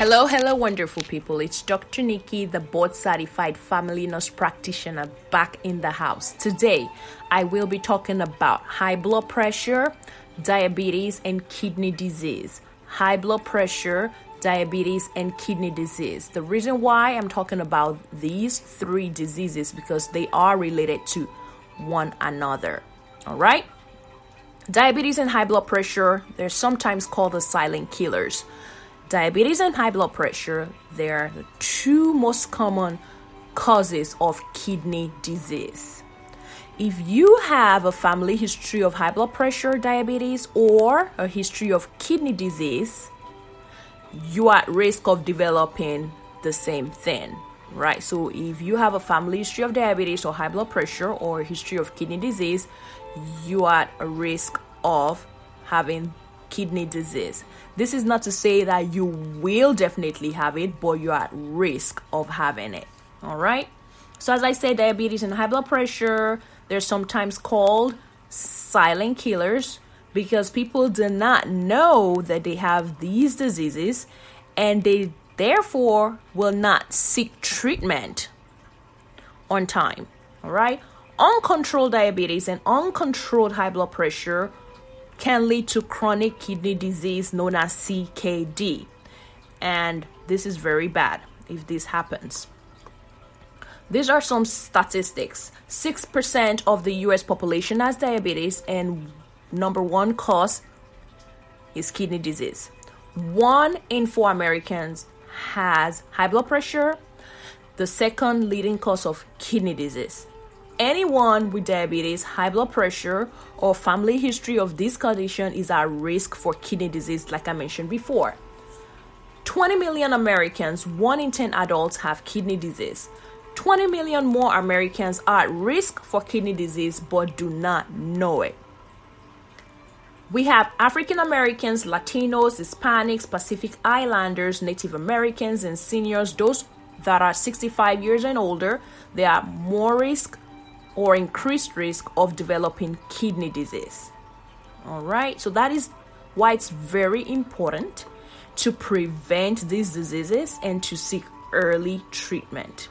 Hello, hello, wonderful people. It's Dr. Nikki, the board certified family nurse practitioner, back in the house. Today, I will be talking about high blood pressure, diabetes, and kidney disease. High blood pressure, diabetes, and kidney disease. The reason why I'm talking about these three diseases because they are related to one another. All right? Diabetes and high blood pressure, they're sometimes called the silent killers. Diabetes and high blood pressure, they're the two most common causes of kidney disease. If you have a family history of high blood pressure, diabetes, or a history of kidney disease, you are at risk of developing the same thing, right? So, if you have a family history of diabetes or high blood pressure or history of kidney disease, you are at a risk of having kidney disease. This is not to say that you will definitely have it, but you're at risk of having it. All right. So, as I said, diabetes and high blood pressure, they're sometimes called silent killers because people do not know that they have these diseases and they therefore will not seek treatment on time. All right. Uncontrolled diabetes and uncontrolled high blood pressure can lead to chronic kidney disease known as CKD. And this is very bad if this happens. These are some statistics 6% of the US population has diabetes, and number one cause is kidney disease. One in four Americans has high blood pressure, the second leading cause of kidney disease anyone with diabetes, high blood pressure, or family history of this condition is at risk for kidney disease, like I mentioned before. 20 million Americans, 1 in 10 adults, have kidney disease. 20 million more Americans are at risk for kidney disease but do not know it. We have African Americans, Latinos, Hispanics, Pacific Islanders, Native Americans, and seniors, those that are 65 years and older, they are more risk or increased risk of developing kidney disease. All right, so that is why it's very important to prevent these diseases and to seek early treatment.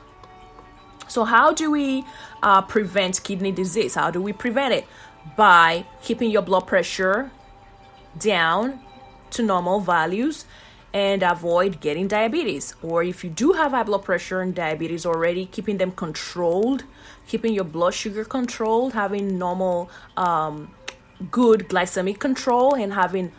So, how do we uh, prevent kidney disease? How do we prevent it? By keeping your blood pressure down to normal values and avoid getting diabetes. Or if you do have high blood pressure and diabetes already, keeping them controlled, keeping your blood sugar controlled, having normal, um, good glycemic control, and having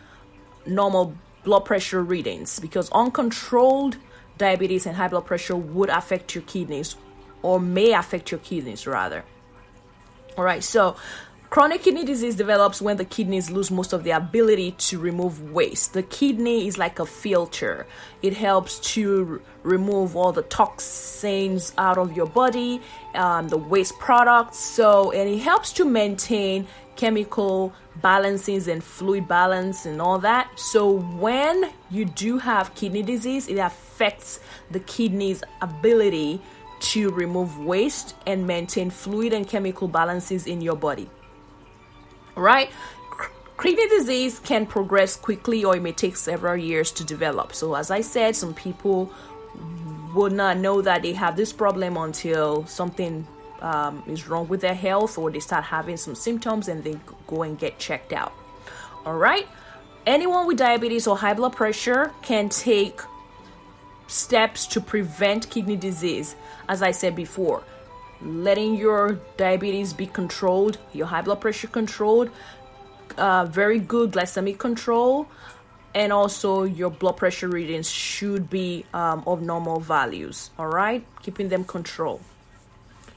normal blood pressure readings because uncontrolled diabetes and high blood pressure would affect your kidneys or may affect your kidneys rather. All right, so Chronic kidney disease develops when the kidneys lose most of their ability to remove waste. The kidney is like a filter, it helps to remove all the toxins out of your body, um, the waste products. So, and it helps to maintain chemical balances and fluid balance and all that. So, when you do have kidney disease, it affects the kidney's ability to remove waste and maintain fluid and chemical balances in your body right? Kidney disease can progress quickly or it may take several years to develop. So, as I said, some people would not know that they have this problem until something um, is wrong with their health or they start having some symptoms and they go and get checked out. All right? Anyone with diabetes or high blood pressure can take steps to prevent kidney disease, as I said before letting your diabetes be controlled, your high blood pressure controlled, uh, very good glycemic control, and also your blood pressure readings should be um, of normal values. All right, keeping them controlled.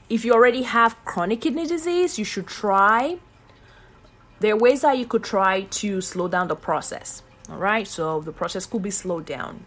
If you already have chronic kidney disease, you should try. There are ways that you could try to slow down the process. All right, so the process could be slowed down.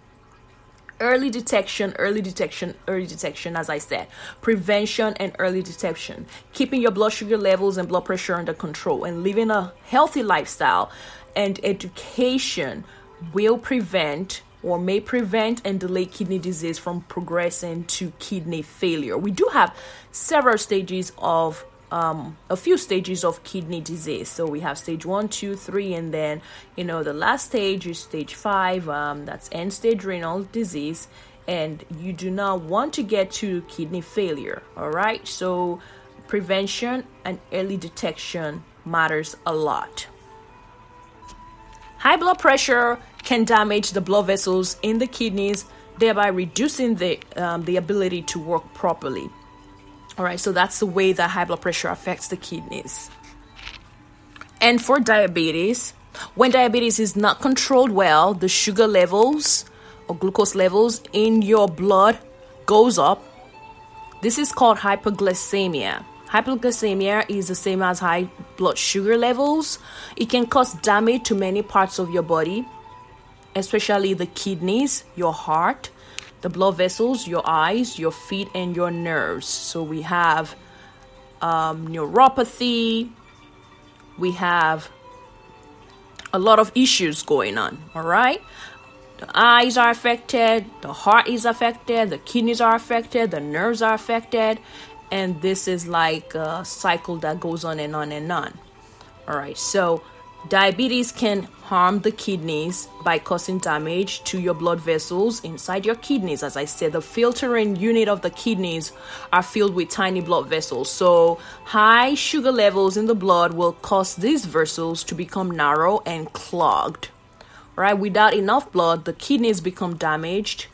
Early detection, early detection, early detection, as I said, prevention and early detection, keeping your blood sugar levels and blood pressure under control, and living a healthy lifestyle and education will prevent or may prevent and delay kidney disease from progressing to kidney failure. We do have several stages of um, a few stages of kidney disease. So we have stage one, two, three, and then you know the last stage is stage five. Um, that's end stage renal disease, and you do not want to get to kidney failure. All right, so prevention and early detection matters a lot. High blood pressure can damage the blood vessels in the kidneys, thereby reducing the, um, the ability to work properly. All right, so that's the way that high blood pressure affects the kidneys. And for diabetes, when diabetes is not controlled well, the sugar levels or glucose levels in your blood goes up. This is called hypoglycemia. Hypoglycemia is the same as high blood sugar levels. It can cause damage to many parts of your body, especially the kidneys, your heart, the blood vessels, your eyes, your feet, and your nerves. So we have um, neuropathy, we have a lot of issues going on, all right? The eyes are affected, the heart is affected, the kidneys are affected, the nerves are affected, and this is like a cycle that goes on and on and on. All right, so diabetes can harm the kidneys by causing damage to your blood vessels inside your kidneys. As I said, the filtering unit of the kidneys are filled with tiny blood vessels. So, high sugar levels in the blood will cause these vessels to become narrow and clogged. Right? without enough blood, the kidneys become damaged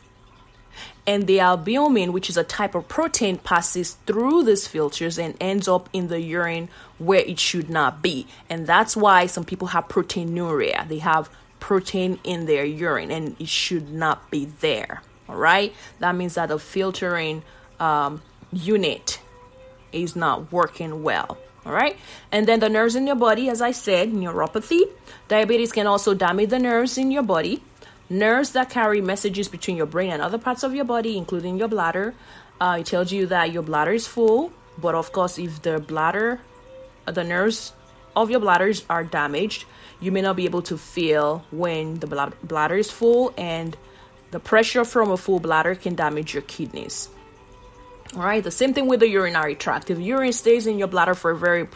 and the albumin, which is a type of protein, passes through these filters and ends up in the urine where it should not be. And that's why some people have proteinuria. They have protein in their urine and it should not be there. All right, that means that the filtering um, unit is not working well. All right, and then the nerves in your body, as I said, neuropathy, diabetes can also damage the nerves in your body nerves that carry messages between your brain and other parts of your body, including your bladder. Uh, it tells you that your bladder is full, but of course, if the bladder, uh, the nerves of your bladders are damaged, you may not be able to feel when the bladder is full, and the pressure from a full bladder can damage your kidneys. All right, the same thing with the urinary tract. If urine stays in your bladder for a very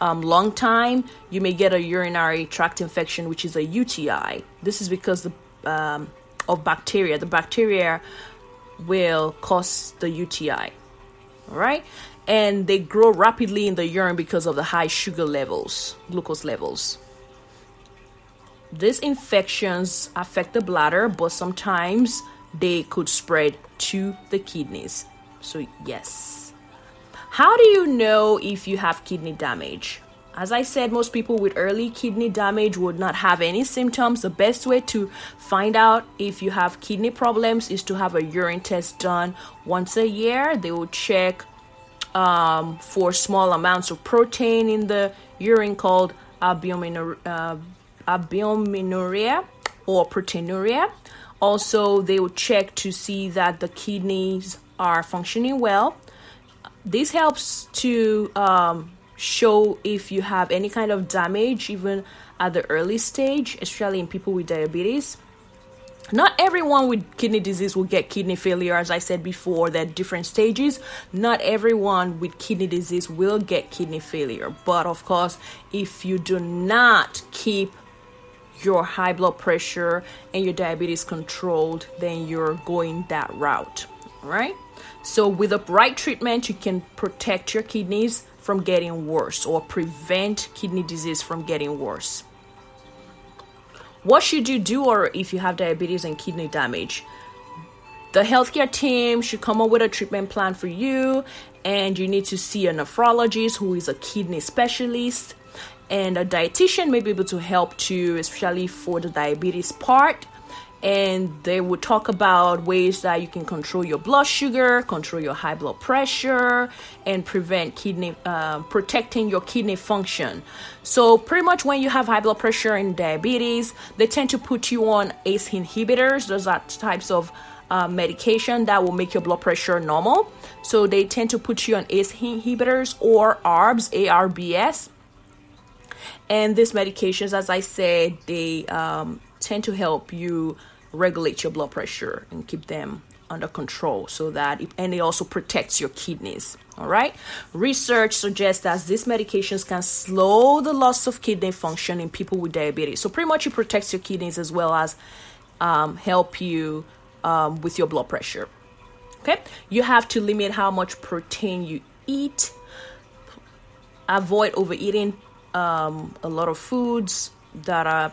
um, long time, you may get a urinary tract infection, which is a UTI. This is because the um, of bacteria. The bacteria will cause the UTI. All right, and they grow rapidly in the urine because of the high sugar levels, glucose levels. These infections affect the bladder, but sometimes they could spread to the kidneys. So, yes. How do you know if you have kidney damage? As I said, most people with early kidney damage would not have any symptoms. The best way to find out if you have kidney problems is to have a urine test done once a year. They will check um, for small amounts of protein in the urine called albuminur- uh, albuminuria or proteinuria. Also, they will check to see that the kidneys are functioning well. This helps to um, show if you have any kind of damage, even at the early stage, especially in people with diabetes. Not everyone with kidney disease will get kidney failure, as I said before, there are different stages. Not everyone with kidney disease will get kidney failure, but of course, if you do not keep your high blood pressure and your diabetes controlled, then you're going that route, right? So, with the right treatment, you can protect your kidneys from getting worse or prevent kidney disease from getting worse. What should you do or if you have diabetes and kidney damage? The healthcare team should come up with a treatment plan for you and you need to see a nephrologist who is a kidney specialist and a dietitian may be able to help you especially for the diabetes part and they would talk about ways that you can control your blood sugar, control your high blood pressure, and prevent kidney, uh, protecting your kidney function. So, pretty much when you have high blood pressure and diabetes, they tend to put you on ACE inhibitors. Those are types of uh, medication that will make your blood pressure normal. So they tend to put you on ACE inhibitors or ARBs, ARBS. And these medications, as I said, they um, tend to help you regulate your blood pressure and keep them under control so that it, and it also protects your kidneys all right? Research suggests that these medications can slow the loss of kidney function in people with diabetes. So pretty much it protects your kidneys as well as um, help you um, with your blood pressure okay? You have to limit how much protein you eat. Avoid overeating um, a lot of foods that are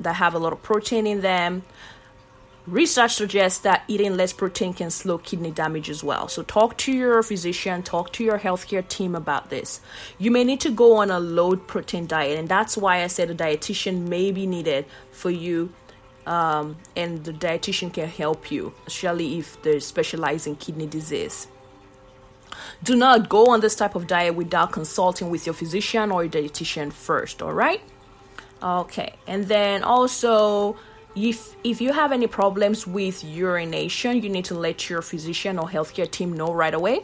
that have a lot of protein in them. Research suggests that eating less protein can slow kidney damage as well. So, talk to your physician, talk to your healthcare team about this. You may need to go on a low protein diet, and that's why I said a dietitian may be needed for you. Um, and the dietitian can help you, especially if they specialize in kidney disease. Do not go on this type of diet without consulting with your physician or your dietitian first, all right? Okay, and then also if if you have any problems with urination, you need to let your physician or healthcare team know right away.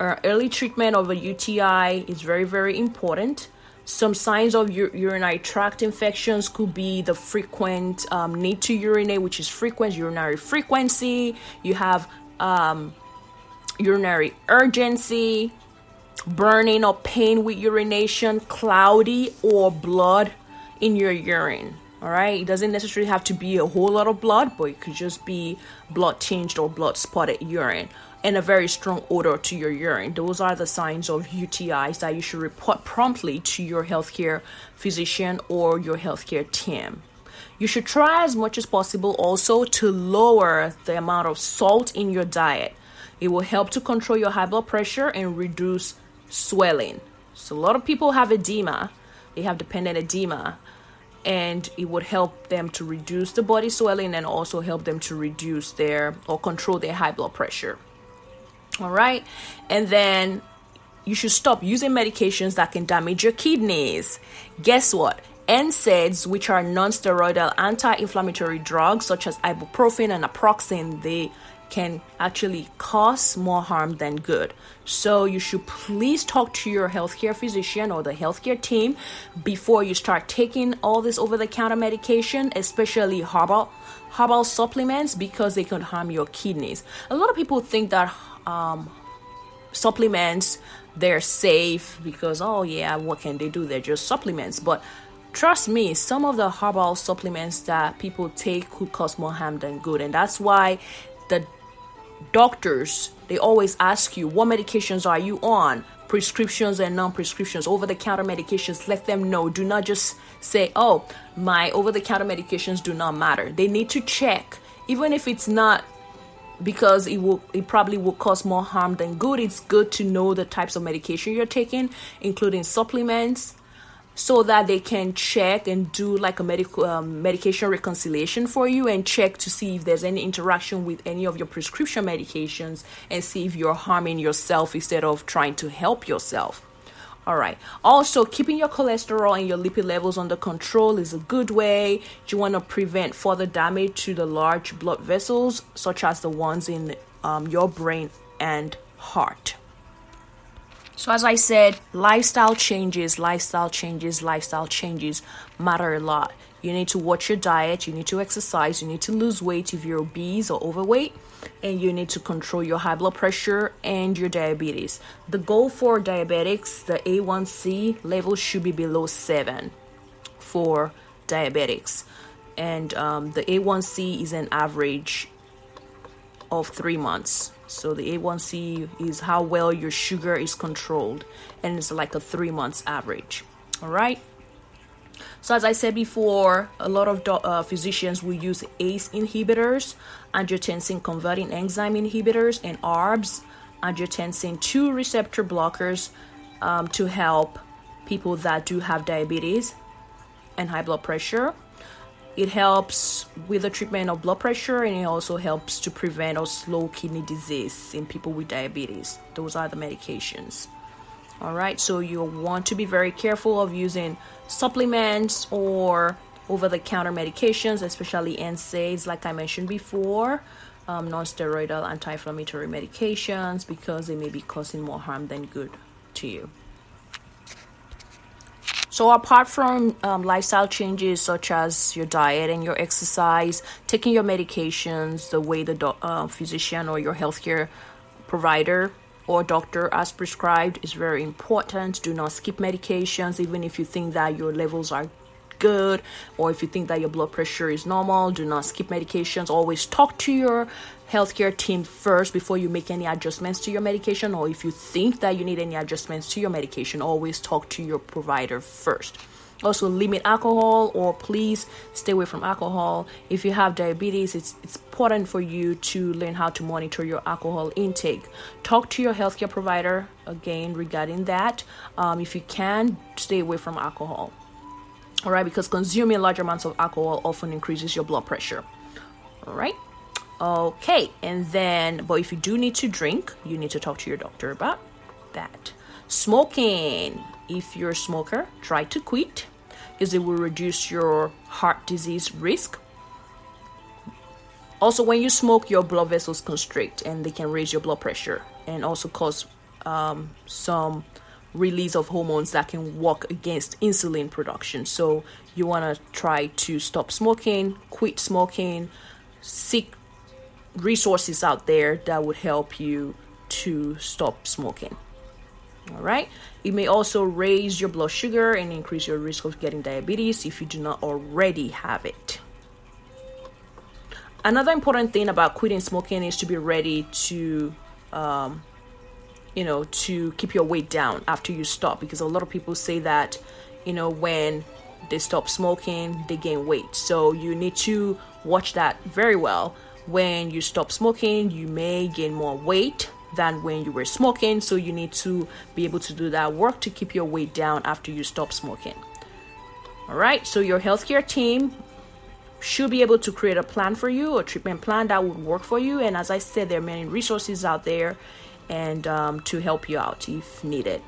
Uh, early treatment of a UTI is very very important. Some signs of urinary tract infections could be the frequent um, need to urinate, which is frequent urinary frequency. You have um, urinary urgency, burning or pain with urination, cloudy or blood in your urine. All right, it doesn't necessarily have to be a whole lot of blood, but it could just be blood tinged or blood spotted urine and a very strong odor to your urine. Those are the signs of UTIs that you should report promptly to your healthcare physician or your healthcare team. You should try as much as possible also to lower the amount of salt in your diet. It will help to control your high blood pressure and reduce swelling. So, a lot of people have edema, they have dependent edema and it would help them to reduce the body swelling and also help them to reduce their or control their high blood pressure. All right, and then you should stop using medications that can damage your kidneys. Guess what? NSAIDs, which are non-steroidal anti-inflammatory drugs such as ibuprofen and naproxen, they can actually cause more harm than good. So you should please talk to your healthcare physician or the healthcare team before you start taking all this over-the-counter medication, especially herbal herbal supplements, because they can harm your kidneys. A lot of people think that um, supplements they're safe because oh yeah, what can they do? They're just supplements, but trust me, some of the herbal supplements that people take could cause more harm than good, and that's why the doctors they always ask you what medications are you on? Prescriptions and non-prescriptions over-the-counter medications let them know. Do not just say oh my over-the-counter medications do not matter. They need to check. Even if it's not because it will it probably will cause more harm than good it's good to know the types of medication you're taking including supplements so that they can check and do like a medical um, medication reconciliation for you and check to see if there's any interaction with any of your prescription medications and see if you're harming yourself instead of trying to help yourself. All right. Also, keeping your cholesterol and your lipid levels under control is a good way. You want to prevent further damage to the large blood vessels, such as the ones in um, your brain and heart. So, as I said, lifestyle changes, lifestyle changes, lifestyle changes matter a lot. You need to watch your diet, you need to exercise, you need to lose weight if you're obese or overweight, and you need to control your high blood pressure and your diabetes. The goal for diabetics, the A1C level should be below 7 for diabetics, and um, the A1C is an average of three months. So the A1C is how well your sugar is controlled, and it's like a three months average. All right. So, as I said before, a lot of uh, physicians will use ACE inhibitors, angiotensin converting enzyme inhibitors, and ARBs, angiotensin 2 receptor blockers, um, to help people that do have diabetes and high blood pressure. It helps with the treatment of blood pressure and it also helps to prevent or slow kidney disease in people with diabetes. Those are the medications. All right, so you want to be very careful of using supplements or over the counter medications, especially NSAIDs, like I mentioned before, um, non steroidal anti inflammatory medications, because they may be causing more harm than good to you. So, apart from um, lifestyle changes such as your diet and your exercise, taking your medications the way the do- uh, physician or your healthcare provider or doctor as prescribed is very important. Do not skip medications, even if you think that your levels are good or if you think that your blood pressure is normal do not skip medications. Always talk to your healthcare team first before you make any adjustments to your medication or if you think that you need any adjustments to your medication always talk to your provider first. Also limit alcohol or please stay away from alcohol. If you have diabetes it's, it's important for you to learn how to monitor your alcohol intake. Talk to your healthcare provider again regarding that. Um, if you can stay away from alcohol all right because consuming large amounts of alcohol often increases your blood pressure. All right? Okay and then but if you do need to drink you need to talk to your doctor about that. Smoking. If you're a smoker try to quit because it will reduce your heart disease risk. Also when you smoke your blood vessels constrict and they can raise your blood pressure and also cause um, some release of hormones that can work against insulin production. So you want to try to stop smoking, quit smoking, seek resources out there that would help you to stop smoking. All right. It may also raise your blood sugar and increase your risk of getting diabetes if you do not already have it. Another important thing about quitting smoking is to be ready to um, you know, to keep your weight down after you stop because a lot of people say that, you know, when they stop smoking, they gain weight. So you need to watch that very well. When you stop smoking, you may gain more weight than when you were smoking. So you need to be able to do that work to keep your weight down after you stop smoking. All right, so your healthcare team should be able to create a plan for you, a treatment plan that would work for you. And as I said, there are many resources out there and um, to help you out if needed.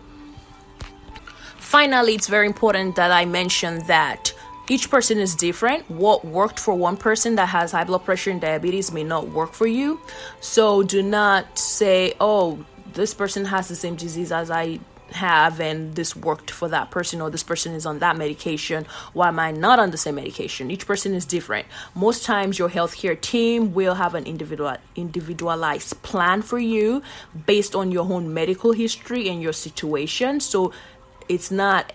Finally, it's very important that I mention that each person is different. What worked for one person that has high blood pressure and diabetes may not work for you. So do not say, oh, this person has the same disease as I have and this worked for that person or this person is on that medication why am i not on the same medication each person is different most times your healthcare team will have an individual individualized plan for you based on your own medical history and your situation so it's not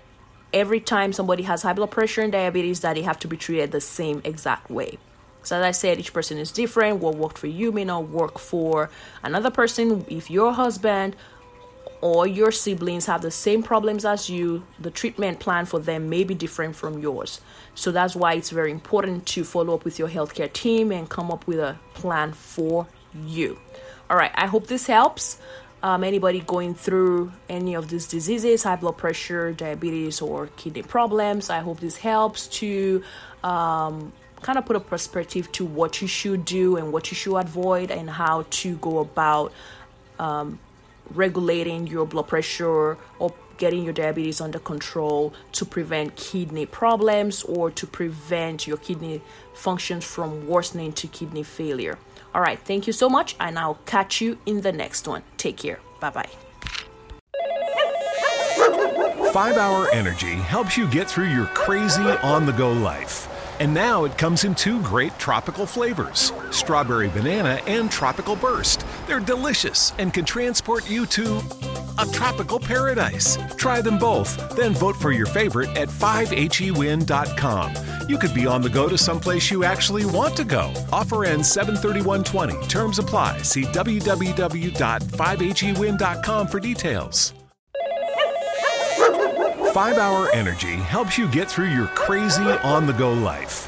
every time somebody has high blood pressure and diabetes that they have to be treated the same exact way so as I said, each person is different. What worked for you may not work for another person. If your husband or your siblings have the same problems as you, the treatment plan for them may be different from yours. So that's why it's very important to follow up with your healthcare team and come up with a plan for you. All right, I hope this helps. Um, anybody going through any of these diseases, high blood pressure, diabetes, or kidney problems, I hope this helps to um, kind of put a perspective to what you should do and what you should avoid and how to go about um, regulating your blood pressure or getting your diabetes under control to prevent kidney problems or to prevent your kidney functions from worsening to kidney failure. All right, thank you so much, and I'll catch you in the next one. Take care. Bye bye. 5 Hour Energy helps you get through your crazy on the go life. And now it comes in two great tropical flavors strawberry banana and tropical burst. They're delicious and can transport you to a tropical paradise. Try them both, then vote for your favorite at 5hewin.com. You could be on the go to someplace you actually want to go. Offer ends 73120. Terms apply. See www.5hewin.com for details. 5 Hour Energy helps you get through your crazy on the go life.